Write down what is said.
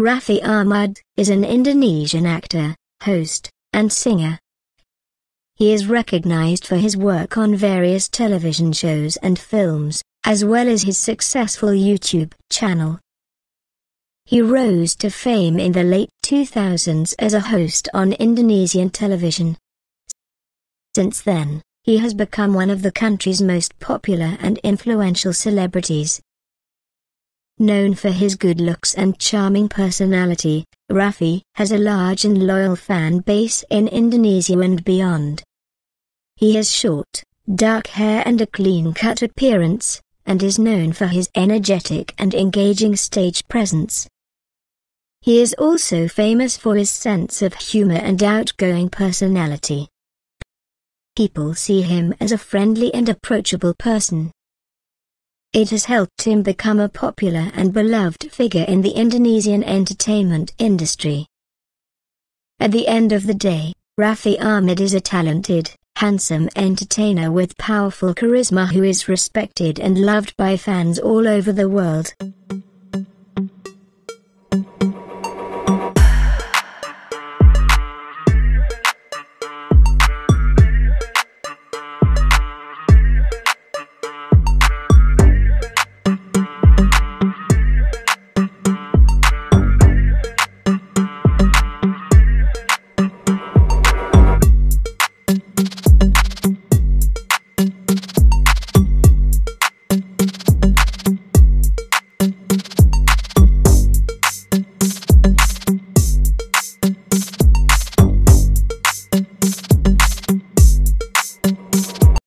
Raffi Ahmad is an Indonesian actor, host, and singer. He is recognized for his work on various television shows and films, as well as his successful YouTube channel. He rose to fame in the late 2000s as a host on Indonesian television. Since then, he has become one of the country's most popular and influential celebrities. Known for his good looks and charming personality, Raffi has a large and loyal fan base in Indonesia and beyond. He has short, dark hair and a clean-cut appearance, and is known for his energetic and engaging stage presence. He is also famous for his sense of humor and outgoing personality. People see him as a friendly and approachable person. It has helped him become a popular and beloved figure in the Indonesian entertainment industry. At the end of the day, Raffi Ahmad is a talented, handsome entertainer with powerful charisma who is respected and loved by fans all over the world.